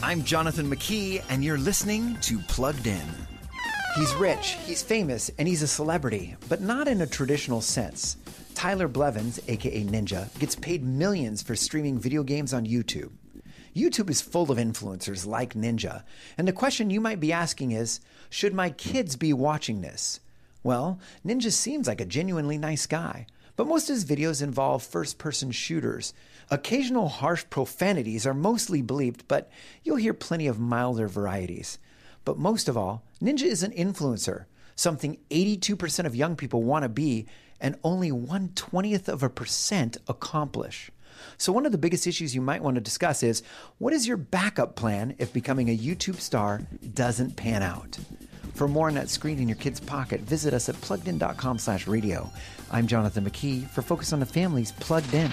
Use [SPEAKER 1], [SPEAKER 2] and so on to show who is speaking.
[SPEAKER 1] I'm Jonathan McKee, and you're listening to Plugged In. He's rich, he's famous, and he's a celebrity, but not in a traditional sense. Tyler Blevins, aka Ninja, gets paid millions for streaming video games on YouTube. YouTube is full of influencers like Ninja, and the question you might be asking is should my kids be watching this? Well, Ninja seems like a genuinely nice guy, but most of his videos involve first person shooters. Occasional harsh profanities are mostly bleeped, but you'll hear plenty of milder varieties. But most of all, Ninja is an influencer, something 82% of young people want to be, and only 1 20th of a percent accomplish. So, one of the biggest issues you might want to discuss is what is your backup plan if becoming a YouTube star doesn't pan out? For more on that screen in your kid's pocket, visit us at pluggedin.com slash radio. I'm Jonathan McKee for Focus on the Family's Plugged In.